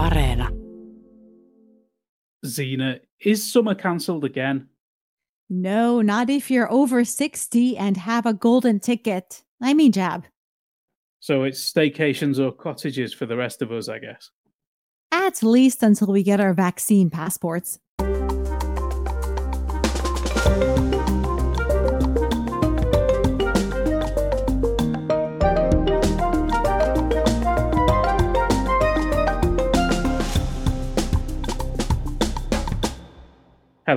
Areena. Zena, is summer cancelled again? No, not if you're over 60 and have a golden ticket. I mean, jab. So it's staycations or cottages for the rest of us, I guess. At least until we get our vaccine passports.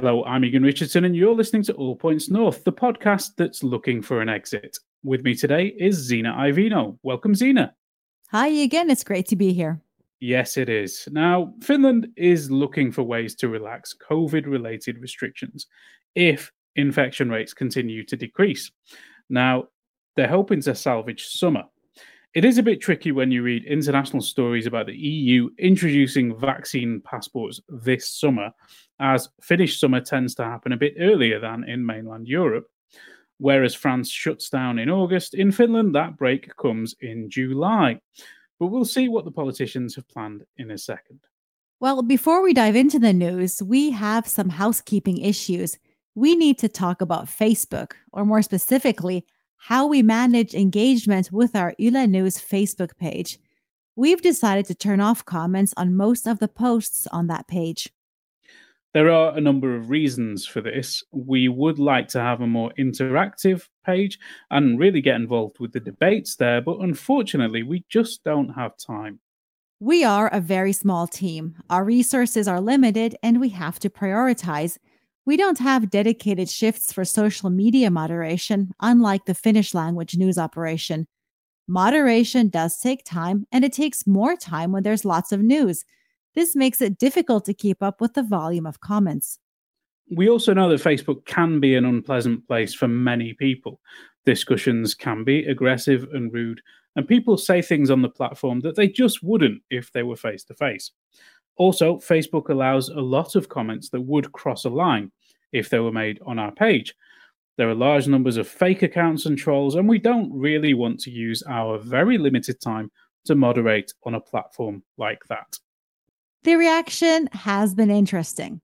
Hello, I'm Egan Richardson, and you're listening to All Points North, the podcast that's looking for an exit. With me today is Zena Iovino. Welcome, Zena. Hi again. It's great to be here. Yes, it is. Now, Finland is looking for ways to relax COVID related restrictions if infection rates continue to decrease. Now, they're hoping to salvage summer. It is a bit tricky when you read international stories about the EU introducing vaccine passports this summer as Finnish summer tends to happen a bit earlier than in mainland Europe. Whereas France shuts down in August, in Finland that break comes in July. But we'll see what the politicians have planned in a second. Well, before we dive into the news, we have some housekeeping issues. We need to talk about Facebook, or more specifically, how we manage engagement with our Yle News Facebook page. We've decided to turn off comments on most of the posts on that page. There are a number of reasons for this. We would like to have a more interactive page and really get involved with the debates there, but unfortunately, we just don't have time. We are a very small team. Our resources are limited and we have to prioritize. We don't have dedicated shifts for social media moderation, unlike the Finnish language news operation. Moderation does take time, and it takes more time when there's lots of news. This makes it difficult to keep up with the volume of comments. We also know that Facebook can be an unpleasant place for many people. Discussions can be aggressive and rude, and people say things on the platform that they just wouldn't if they were face to face. Also, Facebook allows a lot of comments that would cross a line if they were made on our page. There are large numbers of fake accounts and trolls, and we don't really want to use our very limited time to moderate on a platform like that. The reaction has been interesting.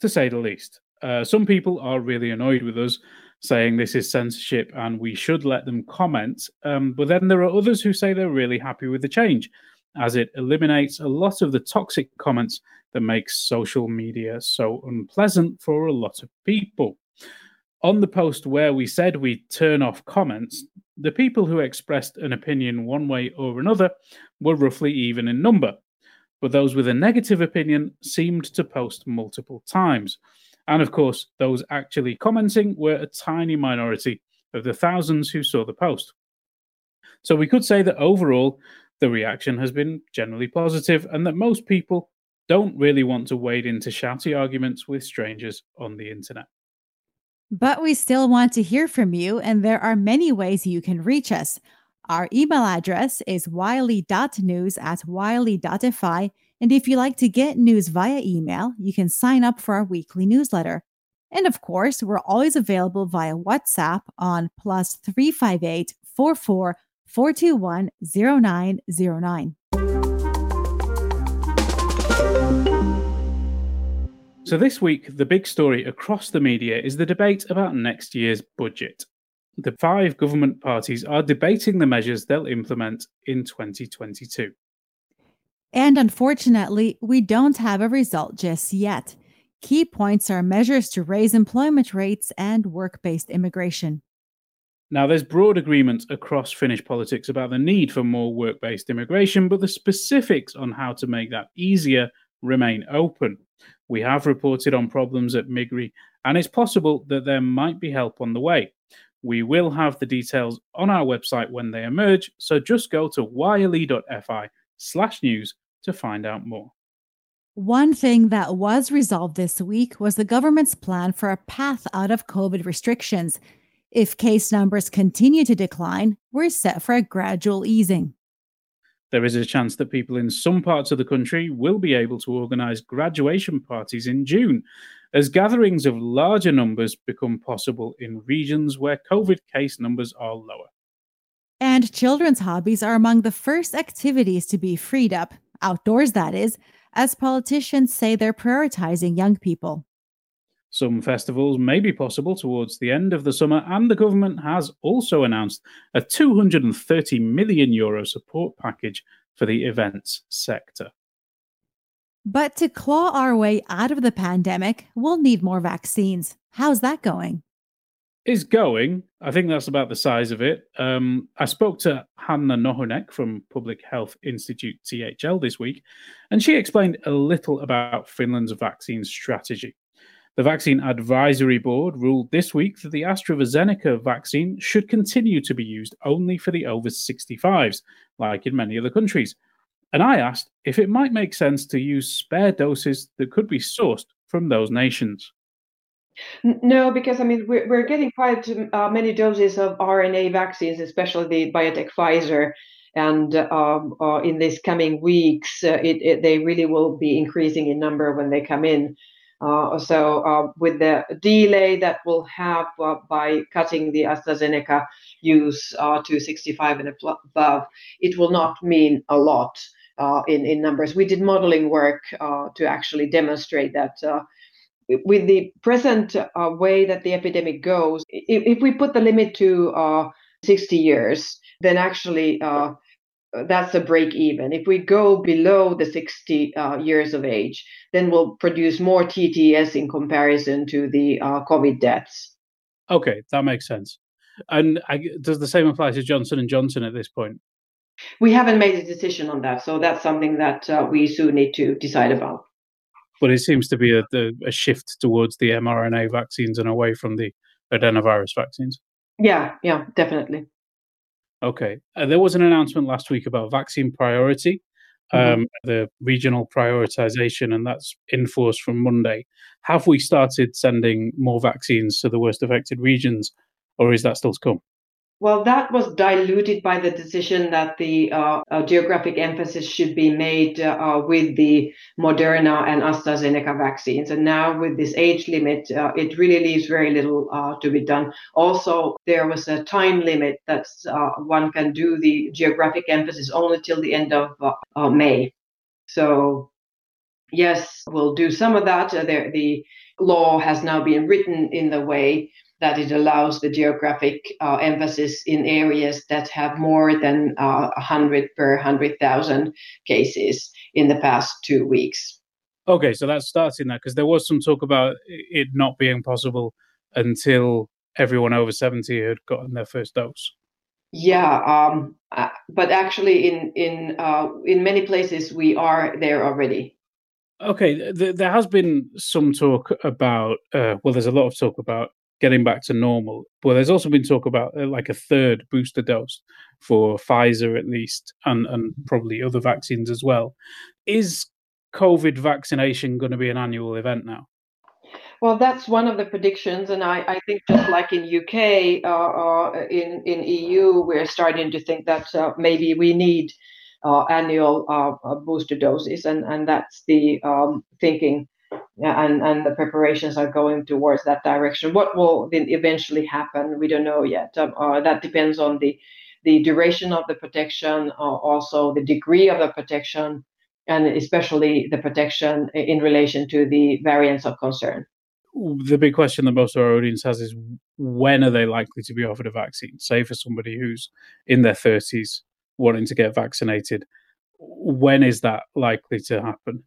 To say the least. Uh, some people are really annoyed with us, saying this is censorship and we should let them comment. Um, but then there are others who say they're really happy with the change, as it eliminates a lot of the toxic comments that makes social media so unpleasant for a lot of people. On the post where we said we'd turn off comments, the people who expressed an opinion one way or another were roughly even in number but those with a negative opinion seemed to post multiple times. And of course, those actually commenting were a tiny minority of the thousands who saw the post. So we could say that overall, the reaction has been generally positive, and that most people don't really want to wade into shouty arguments with strangers on the internet. But we still want to hear from you, and there are many ways you can reach us. Our email address is yle.news at yle.fi. And if you like to get news via email, you can sign up for our weekly newsletter. And of course, we're always available via WhatsApp on plus 358 44 421 0909. So, this week, the big story across the media is the debate about next year's budget the five government parties are debating the measures they'll implement in 2022. And unfortunately, we don't have a result just yet. Key points are measures to raise employment rates and work based immigration. Now, there's broad agreement across Finnish politics about the need for more work based immigration, but the specifics on how to make that easier remain open. We have reported on problems at Migri, and it's possible that there might be help on the way. We will have the details on our website when they emerge, so just go to yle.fi slash news to find out more. One thing that was resolved this week was the government's plan for a path out of COVID restrictions. If case numbers continue to decline, we're set for a gradual easing. There is a chance that people in some parts of the country will be able to organise graduation parties in June, as gatherings of larger numbers become possible in regions where COVID case numbers are lower. And children's hobbies are among the first activities to be freed up, outdoors that is, as politicians say they're prioritizing young people. Some festivals may be possible towards the end of the summer, and the government has also announced a 230 million euro support package for the events sector. But to claw our way out of the pandemic, we'll need more vaccines. How's that going? Is going. I think that's about the size of it. Um, I spoke to Hanna Nohynek from Public Health Institute THL this week, and she explained a little about Finland's vaccine strategy. The Vaccine Advisory Board ruled this week that the AstraZeneca vaccine should continue to be used only for the over 65s, like in many other countries. And I asked if it might make sense to use spare doses that could be sourced from those nations. No, because I mean we're we're getting quite uh, many doses of RNA vaccines, especially the BioNTech Pfizer, and um, uh, in these coming weeks, uh, it, it, they really will be increasing in number when they come in. Uh, so uh, with the delay that we'll have uh, by cutting the AstraZeneca use to 65 and above, it will not mean a lot in in numbers. We did modeling work to actually demonstrate that with the present uh, way that the epidemic goes, if, if we put the limit to uh, 60 years, then actually uh, that's a break even. If we go below the 60 uh, years of age, then we'll produce more TTS in comparison to the uh, COVID deaths. Okay, that makes sense. And I, does the same apply to Johnson and Johnson at this point? We haven't made a decision on that, so that's something that uh, we soon need to decide about but it seems to be a, a shift towards the mRNA vaccines and away from the adenovirus vaccines. Yeah, yeah, definitely. Okay. Uh, there was an announcement last week about vaccine priority, mm-hmm. um, the regional prioritization, and that's in force from Monday. Have we started sending more vaccines to the worst affected regions, or is that still to come? Well, that was diluted by the decision that the uh, uh, geographic emphasis should be made uh, with the Moderna and AstraZeneca vaccines. And now, with this age limit, uh, it really leaves very little uh, to be done. Also, there was a time limit that uh, one can do the geographic emphasis only till the end of May. So, yes, we'll do some of that. There, the law has now been written in the way that it allows the geographic uh, emphasis in areas that have more than uh, 100 per 100,000 cases in the past two weeks. Okay, so that's starting that because there was some talk about it not being possible until everyone over 70 had gotten their first dose. Yeah, um, uh, but actually, in in uh, in many places we are there already. Okay, th- there has been some talk about. Uh, well, there's a lot of talk about getting back to normal. But there's also been talk about uh, like a third booster dose for Pfizer at least, and and probably other vaccines as well. Is COVID vaccination going to be an annual event now? Well, that's one of the predictions, and I, I think just like in UK, uh, uh, in in EU, we're starting to think that uh, maybe we need uh, annual uh, booster doses, and and that's the um, thinking and and the preparations are going towards that direction. What will then eventually happen? We don't know yet. Um, uh, that depends on the the duration of the protection, uh, also the degree of the protection, and especially the protection in relation to the variants of concern. The big question that most of our audience has is when are they likely to be offered a vaccine? Say for somebody who's in their 30s wanting to get vaccinated, when is that likely to happen?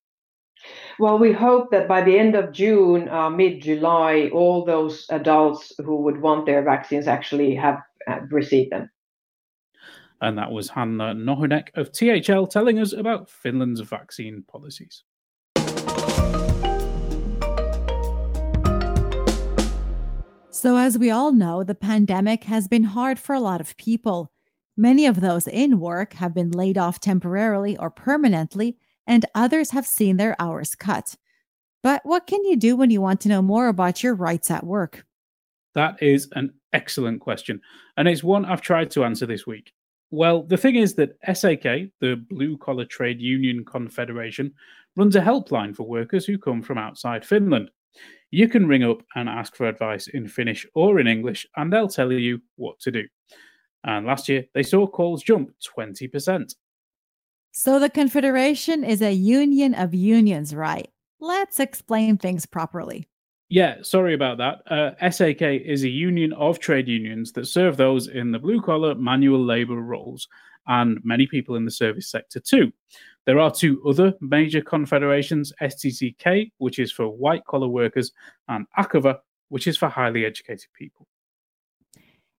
Well, we hope that by the end of June, uh, mid July, all those adults who would want their vaccines actually have, have received them. And that was Hanna Nohynek of THL telling us about Finland's vaccine policies. So, as we all know, the pandemic has been hard for a lot of people. Many of those in work have been laid off temporarily or permanently, and others have seen their hours cut. But what can you do when you want to know more about your rights at work? That is an excellent question, and it's one I've tried to answer this week. Well, the thing is that SAK, the Blue Collar Trade Union Confederation, runs a helpline for workers who come from outside Finland. You can ring up and ask for advice in Finnish or in English, and they'll tell you what to do. And last year, they saw calls jump 20%. So the Confederation is a union of unions, right? Let's explain things properly. Yeah, sorry about that. Uh, SAK is a union of trade unions that serve those in the blue collar manual labor roles and many people in the service sector too. There are two other major confederations STTK, which is for white collar workers, and Akava, which is for highly educated people.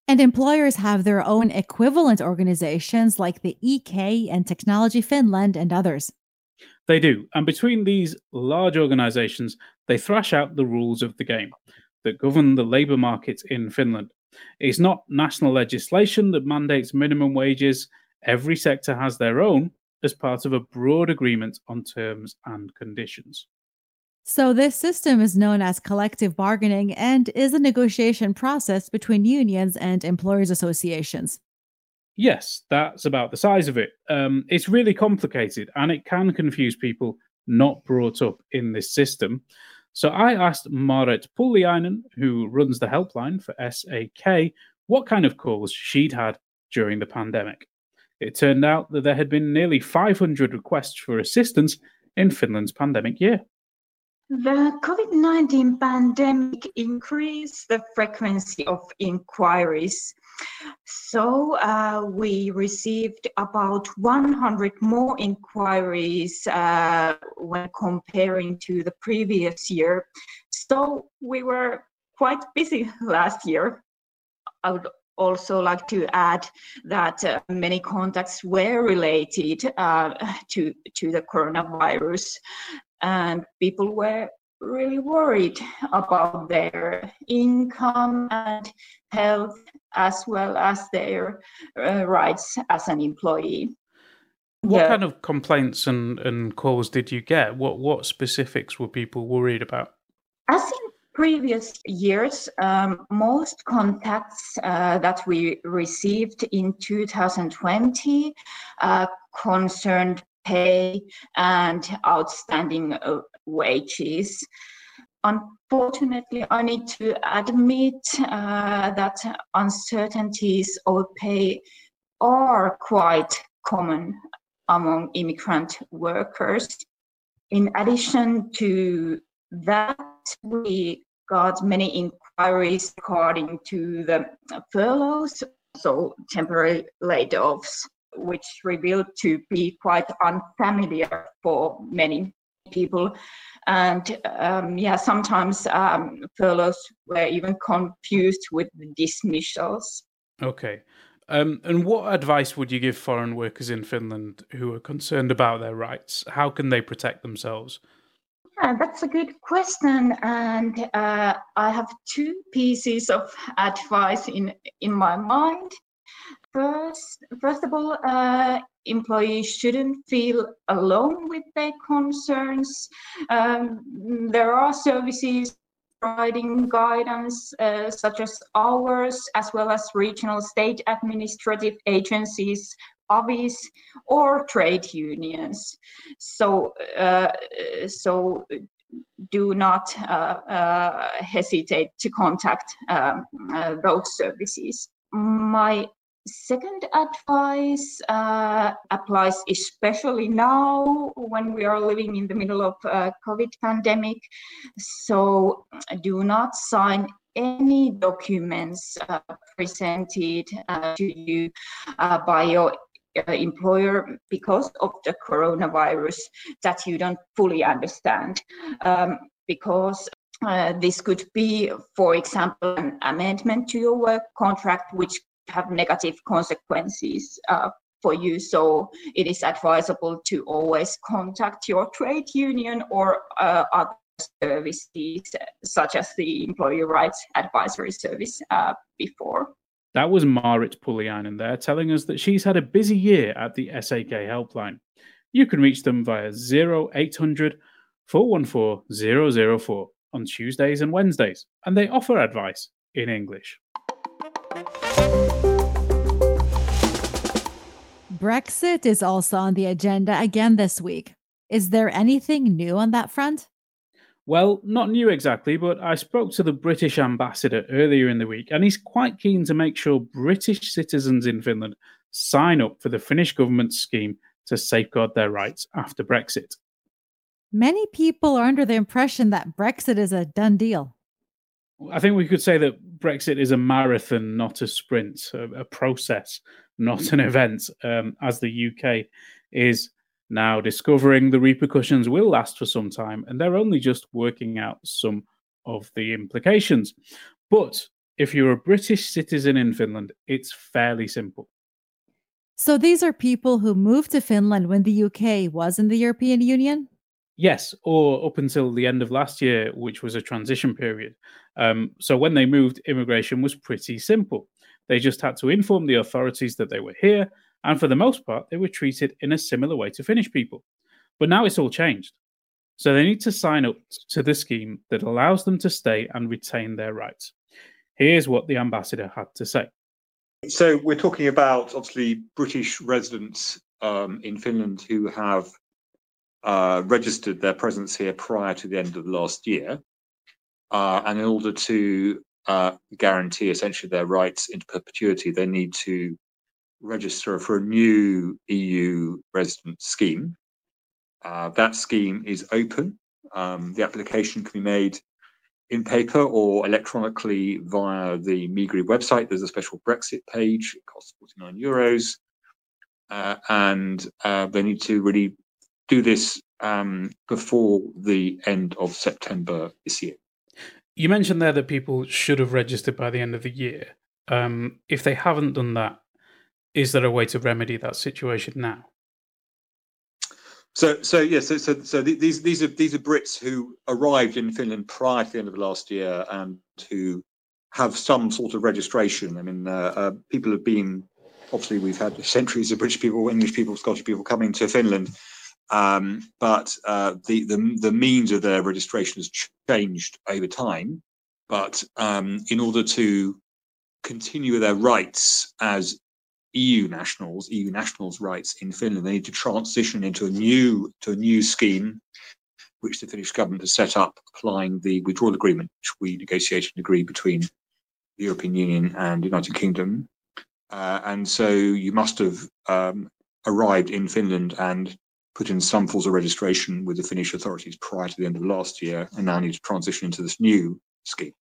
And employers have their own equivalent organizations like the EK and Technology Finland and others. They do. And between these large organizations, they thrash out the rules of the game that govern the labor market in Finland. It's not national legislation that mandates minimum wages. Every sector has their own as part of a broad agreement on terms and conditions. So, this system is known as collective bargaining and is a negotiation process between unions and employers' associations. Yes, that's about the size of it. Um, it's really complicated and it can confuse people not brought up in this system. So, I asked Marit Pulliainen, who runs the helpline for SAK, what kind of calls she'd had during the pandemic. It turned out that there had been nearly 500 requests for assistance in Finland's pandemic year. The COVID 19 pandemic increased the frequency of inquiries. So uh, we received about 100 more inquiries uh, when comparing to the previous year. So we were quite busy last year. I would also like to add that uh, many contacts were related uh, to, to the coronavirus and people were really worried about their income and health as well as their uh, rights as an employee. What yeah. kind of complaints and, and calls did you get? What what specifics were people worried about? As in previous years, um, most contacts uh, that we received in 2020 uh, concerned pay and outstanding uh, wages. Unfortunately, I need to admit uh, that uncertainties over pay are quite common among immigrant workers. In addition to that, we got many inquiries according to the furloughs, so temporary layoffs which revealed to be quite unfamiliar for many people. And um, yeah, sometimes um, furloughs were even confused with dismissals. Okay. Um, and what advice would you give foreign workers in Finland who are concerned about their rights? How can they protect themselves? Yeah, that's a good question, and uh, I have two pieces of advice in in my mind. First, first of all, uh, employees shouldn't feel alone with their concerns. Um, there are services providing guidance uh, such as ours, as well as regional state administrative agencies, AVIs, or trade unions. So, uh, so do not uh, uh, hesitate to contact um, uh, those services. My second advice uh, applies especially now when we are living in the middle of uh, covid pandemic. So do not sign any documents uh, presented uh, to you uh, by your employer because of the coronavirus that you don't fully understand. Um, because uh, this could be, for example, an amendment to your work contract, which have negative consequences uh, for you. So it is advisable to always contact your trade union or uh, other services, such as the Employee Rights Advisory Service uh, before. That was Marit Pulliainen there telling us that she's had a busy year at the SAK helpline. You can reach them via 0800 414 004 on Tuesdays and Wednesdays, and they offer advice in English. Brexit is also on the agenda again this week. Is there anything new on that front? Well, not new exactly, but I spoke to the British ambassador earlier in the week, and he's quite keen to make sure British citizens in Finland sign up for the Finnish government's scheme to safeguard their rights after Brexit. Many people are under the impression that Brexit is a done deal. I think we could say that Brexit is a marathon, not a sprint, a, a process, not an event, um, as the UK is now discovering the repercussions will last for some time, and they're only just working out some of the implications. But if you're a British citizen in Finland, it's fairly simple. So these are people who moved to Finland when the UK was in the European Union? Yes, or up until the end of last year, which was a transition period. Um, so when they moved, immigration was pretty simple. They just had to inform the authorities that they were here, and for the most part, they were treated in a similar way to Finnish people. But now it's all changed. So they need to sign up to the scheme that allows them to stay and retain their rights. Here's what the ambassador had to say. So we're talking about obviously British residents um, in Finland who have uh, registered their presence here prior to the end of last year. Uh, and in order to uh, guarantee essentially their rights into perpetuity, they need to register for a new EU resident scheme. Uh, that scheme is open. Um, the application can be made in paper or electronically via the Migri website. There's a special Brexit page. It costs 49 euros. Uh, and uh, they need to really do this um, before the end of September this year. You mentioned there that people should have registered by the end of the year. Um, if they haven't done that, is there a way to remedy that situation now? So, so yes, yeah, so, so, so these these are these are Brits who arrived in Finland prior to the end of last year and who have some sort of registration. I mean, uh, uh, people have been obviously we've had centuries of British people, English people, Scottish people coming to Finland, um, but uh, the, the the means of their registration has changed over time. But um, in order to continue their rights as EU nationals, EU nationals' rights in Finland. They need to transition into a new to a new scheme, which the Finnish government has set up, applying the withdrawal agreement, which we negotiated and agreed between the European Union and the United Kingdom. Uh, and so you must have um, arrived in Finland and put in some forms of registration with the Finnish authorities prior to the end of last year, and now need to transition into this new scheme.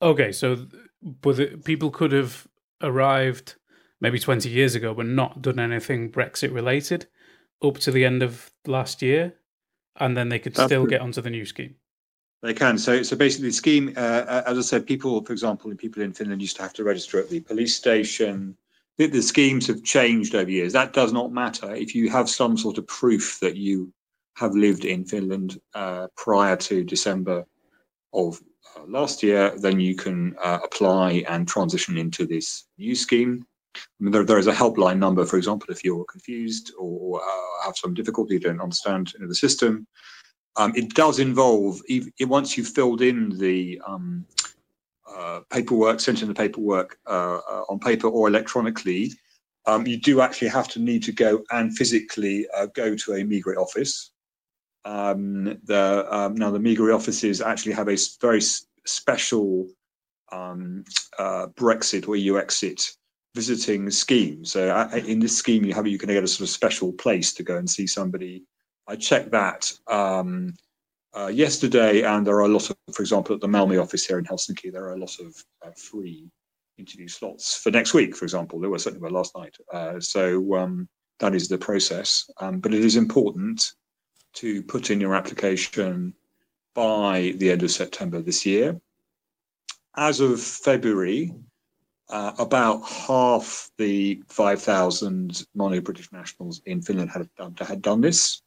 Okay, so but the, people could have arrived maybe 20 years ago, but not done anything Brexit related up to the end of last year, and then they could still get onto the new scheme. They can. So, so basically, the scheme, uh, as I said, people, for example, people in Finland used to have to register at the police station. The, the schemes have changed over years. That does not matter if you have some sort of proof that you have lived in Finland uh, prior to December of uh, last year, then you can uh, apply and transition into this new scheme. I mean, there, there is a helpline number, for example, if you're confused or uh, have some difficulty, don't understand you know, the system. Um, it does involve, even, once you've filled in the um, uh, paperwork, sent in the paperwork uh, on paper or electronically, um, you do actually have to need to go and physically uh, go to a Migri office. Um, the, um, now, the Migri offices actually have a very special um, uh, Brexit or EU exit visiting scheme. So in this scheme, you have you can get a sort of special place to go and see somebody. I checked that um, uh, yesterday, and there are a lot of, for example, at the Malmi office here in Helsinki, there are a lot of uh, free interview slots for next week. For example, there were certainly were last night. Uh, so um, that is the process, um, but it is important to put in your application by the end of September this year. As of February, uh, about half the 5,000 non-British nationals in Finland had done, had done this,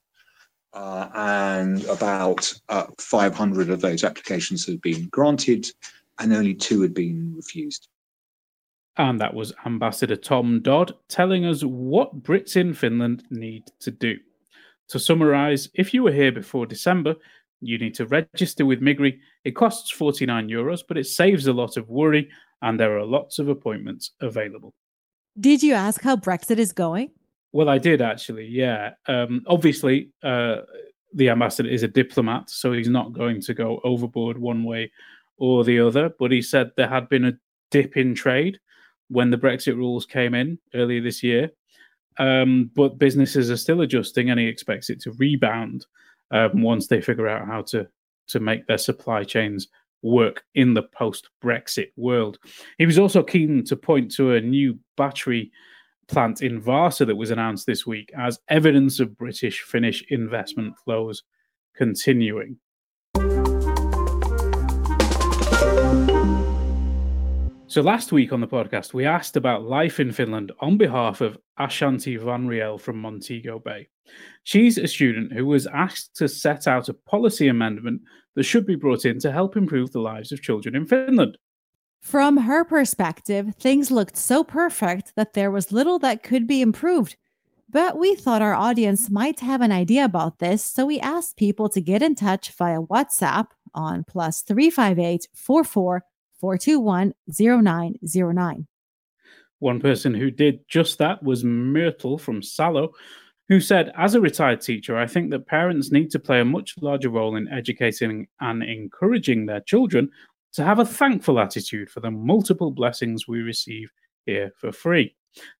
uh, and about uh, 500 of those applications had been granted, and only two had been refused. And that was Ambassador Tom Dodd telling us what Brits in Finland need to do. To summarise, if you were here before December, you need to register with Migri. It costs 49 euros, but it saves a lot of worry and there are lots of appointments available. Did you ask how Brexit is going? Well, I did actually, yeah. Um, obviously, uh, the ambassador is a diplomat, so he's not going to go overboard one way or the other. But he said there had been a dip in trade when the Brexit rules came in earlier this year. um, but businesses are still adjusting, and he expects it to rebound um, once they figure out how to to make their supply chains work in the post Brexit world. He was also keen to point to a new battery plant in Vaasa that was announced this week as evidence of British Finnish investment flows continuing. So last week on the podcast, we asked about life in Finland on behalf of Ashanti Vanriel from Montego Bay. She's a student who was asked to set out a policy amendment that should be brought in to help improve the lives of children in Finland. From her perspective, things looked so perfect that there was little that could be improved. But we thought our audience might have an idea about this, so we asked people to get in touch via WhatsApp on plus 358 44 421 0909. One person who did just that was Myrtle from Salo, who said, As a retired teacher, I think that parents need to play a much larger role in educating and encouraging their children to have a thankful attitude for the multiple blessings we receive here for free.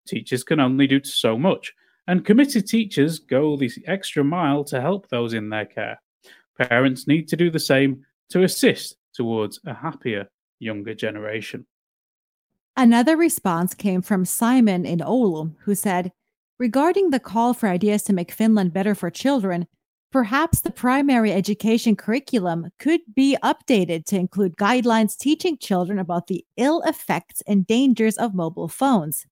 Teachers can only do so much, and committed teachers go the extra mile to help those in their care. Parents need to do the same to assist towards a happier younger generation. Another response came from Simon in Oulu, who said, Regarding the call for ideas to make Finland better for children, perhaps the primary education curriculum could be updated to include guidelines teaching children about the ill effects and dangers of mobile phones.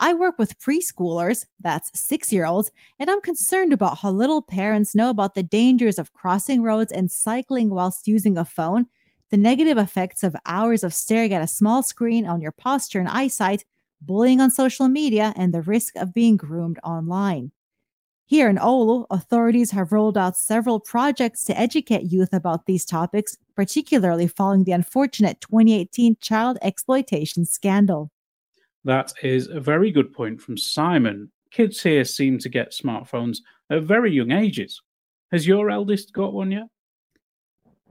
I work with preschoolers, that's six year olds, and I'm concerned about how little parents know about the dangers of crossing roads and cycling whilst using a phone the negative effects of hours of staring at a small screen on your posture and eyesight, bullying on social media, and the risk of being groomed online. Here in Oulu, authorities have rolled out several projects to educate youth about these topics, particularly following the unfortunate 2018 child exploitation scandal. That is a very good point from Simon. Kids here seem to get smartphones at very young ages. Has your eldest got one yet?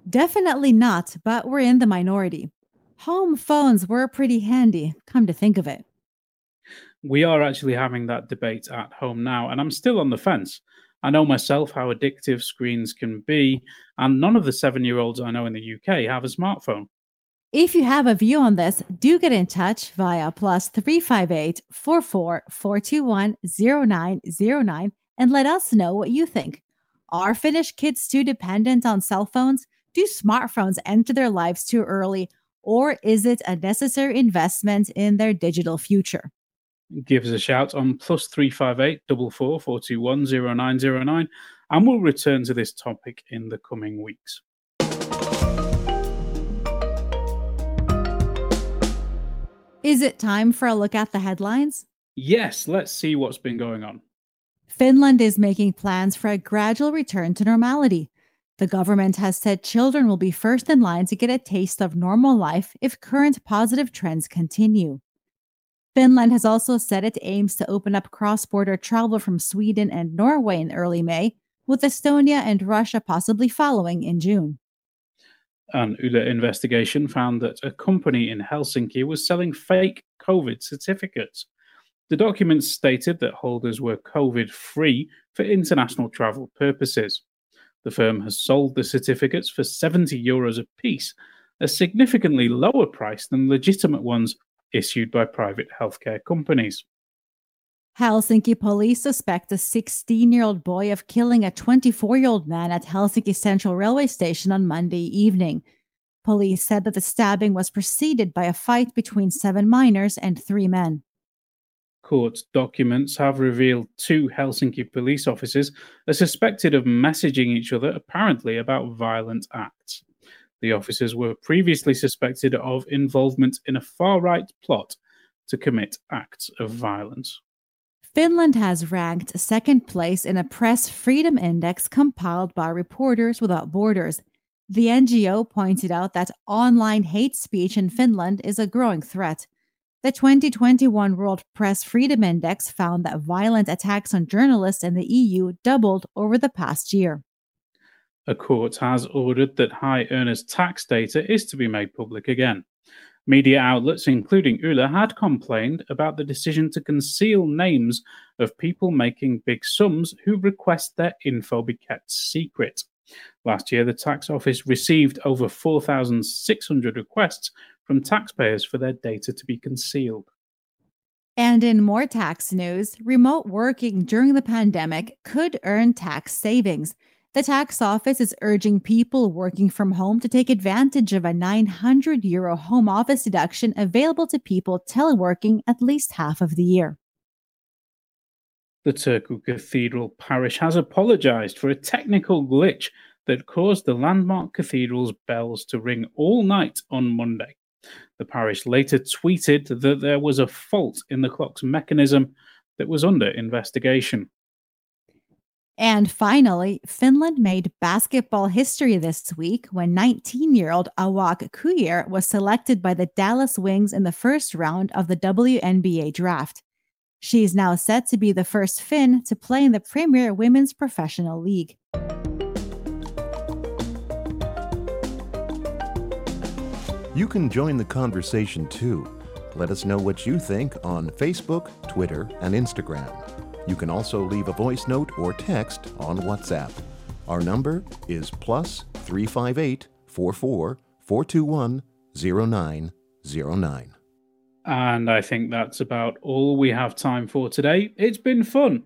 Definitely not, but we're in the minority. Home phones were pretty handy, come to think of it. We are actually having that debate at home now, and I'm still on the fence. I know myself how addictive screens can be, and none of the seven year olds I know in the UK have a smartphone. If you have a view on this, do get in touch via plus 358 44 421 0909 and let us know what you think. Are Finnish kids too dependent on cell phones? do smartphones enter their lives too early, or is it a necessary investment in their digital future? Give us a shout on plus 358 44 421 0909, and we'll return to this topic in the coming weeks. Is it time for a look at the headlines? Yes, let's see what's been going on. Finland is making plans for a gradual return to normality. The government has said children will be first in line to get a taste of normal life if current positive trends continue. Finland has also said it aims to open up cross border travel from Sweden and Norway in early May, with Estonia and Russia possibly following in June. An Yle investigation found that a company in Helsinki was selling fake COVID certificates. The documents stated that holders were COVID free for international travel purposes. The firm has sold the certificates for 70 euros a piece, a significantly lower price than legitimate ones issued by private healthcare companies. Helsinki police suspect a 16 year old boy of killing a 24 year old man at Helsinki Central Railway Station on Monday evening. Police said that the stabbing was preceded by a fight between seven minors and three men court documents have revealed two Helsinki police officers are suspected of messaging each other apparently about violent acts. The officers were previously suspected of involvement in a far right plot to commit acts of violence. Finland has ranked second place in a press freedom index compiled by Reporters Without Borders. The NGO pointed out that online hate speech in Finland is a growing threat. The 2021 World Press Freedom Index found that violent attacks on journalists in the EU doubled over the past year. A court has ordered that high earners' tax data is to be made public again. Media outlets, including Yle, had complained about the decision to conceal names of people making big sums who request their info be kept secret. Last year, the tax office received over 4,600 requests from taxpayers for their data to be concealed. And in more tax news, remote working during the pandemic could earn tax savings. The tax office is urging people working from home to take advantage of a 900 euro home office deduction available to people teleworking at least half of the year. The Turku Cathedral Parish has apologised for a technical glitch that caused the landmark cathedral's bells to ring all night on Monday. The parish later tweeted that there was a fault in the clock's mechanism that was under investigation. And finally, Finland made basketball history this week when 19 year old Awak Kuier was selected by the Dallas Wings in the first round of the WNBA draft. She is now set to be the first Finn to play in the Premier Women's Professional League. You can join the conversation too. Let us know what you think on Facebook, Twitter, and Instagram. You can also leave a voice note or text on WhatsApp. Our number is plus 358 44 421 0909. And I think that's about all we have time for today. It's been fun.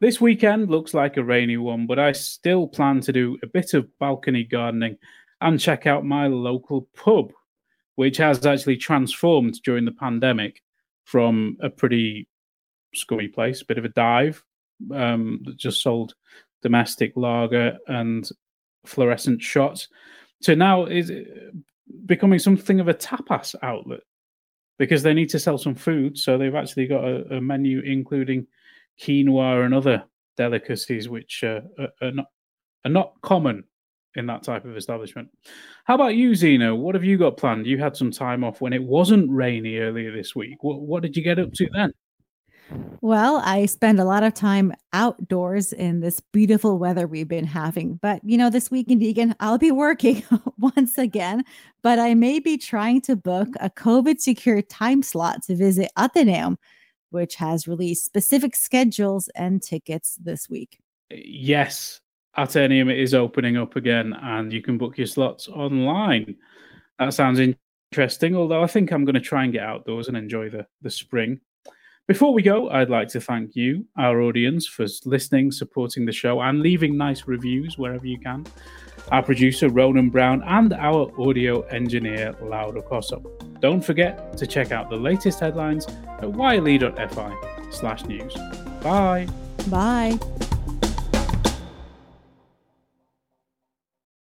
This weekend looks like a rainy one, but I still plan to do a bit of balcony gardening and check out my local pub which has actually transformed during the pandemic from a pretty scummy place, bit of a dive um, that just sold domestic lager and fluorescent shots, So now is becoming something of a tapas outlet because they need to sell some food. So they've actually got a, a menu including quinoa and other delicacies which uh, are, are, not are not common in that type of establishment. How about you, Zena? What have you got planned? You had some time off when it wasn't rainy earlier this week. What, what did you get up to then? Well, I spend a lot of time outdoors in this beautiful weather we've been having. But, you know, this weekend, Egan, I'll be working once again, but I may be trying to book a COVID secure time slot to visit Ateneum, which has released specific schedules and tickets this week. Yes, Ateneum is opening up again and you can book your slots online. That sounds interesting, although I think I'm going to try and get outdoors and enjoy the, the spring. Before we go, I'd like to thank you, our audience, for listening, supporting the show, and leaving nice reviews wherever you can. Our producer, Ronan Brown, and our audio engineer, Laura Cosso. Don't forget to check out the latest headlines at yle.fi slash news. Bye. Bye.